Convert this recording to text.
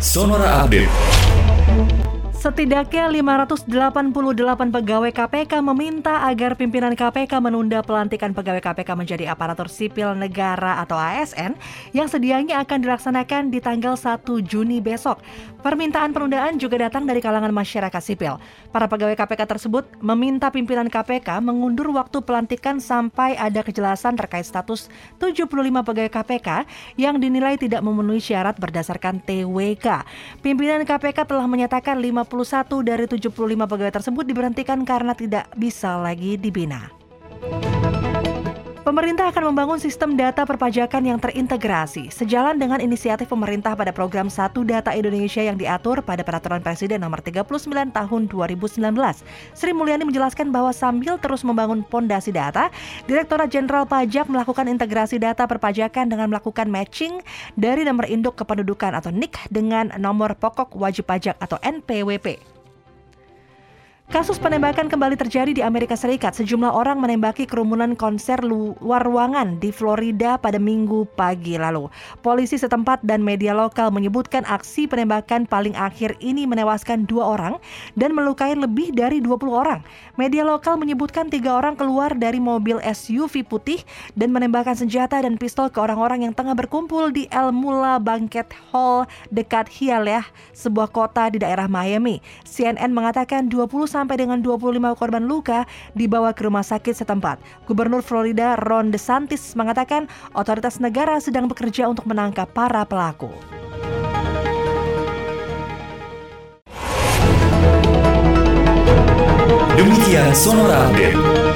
Sonora Update. Setidaknya 588 pegawai KPK meminta agar pimpinan KPK menunda pelantikan pegawai KPK menjadi aparatur sipil negara atau ASN yang sedianya akan dilaksanakan di tanggal 1 Juni besok. Permintaan penundaan juga datang dari kalangan masyarakat sipil. Para pegawai KPK tersebut meminta pimpinan KPK mengundur waktu pelantikan sampai ada kejelasan terkait status 75 pegawai KPK yang dinilai tidak memenuhi syarat berdasarkan TWK. Pimpinan KPK telah menyatakan 50 51 dari 75 pegawai tersebut diberhentikan karena tidak bisa lagi dibina. Pemerintah akan membangun sistem data perpajakan yang terintegrasi, sejalan dengan inisiatif pemerintah pada program Satu Data Indonesia yang diatur pada Peraturan Presiden Nomor 39 Tahun 2019. Sri Mulyani menjelaskan bahwa sambil terus membangun pondasi data, Direktorat Jenderal Pajak melakukan integrasi data perpajakan dengan melakukan matching dari nomor induk kependudukan atau NIK dengan nomor pokok wajib pajak atau NPWP. Kasus penembakan kembali terjadi di Amerika Serikat. Sejumlah orang menembaki kerumunan konser luar ruangan di Florida pada minggu pagi lalu. Polisi setempat dan media lokal menyebutkan aksi penembakan paling akhir ini menewaskan dua orang dan melukai lebih dari 20 orang. Media lokal menyebutkan tiga orang keluar dari mobil SUV putih dan menembakkan senjata dan pistol ke orang-orang yang tengah berkumpul di El Mula Banquet Hall dekat Hialeah, sebuah kota di daerah Miami. CNN mengatakan 20 sampai dengan 25 korban luka dibawa ke rumah sakit setempat. Gubernur Florida Ron DeSantis mengatakan otoritas negara sedang bekerja untuk menangkap para pelaku. Demikian Sonora Update.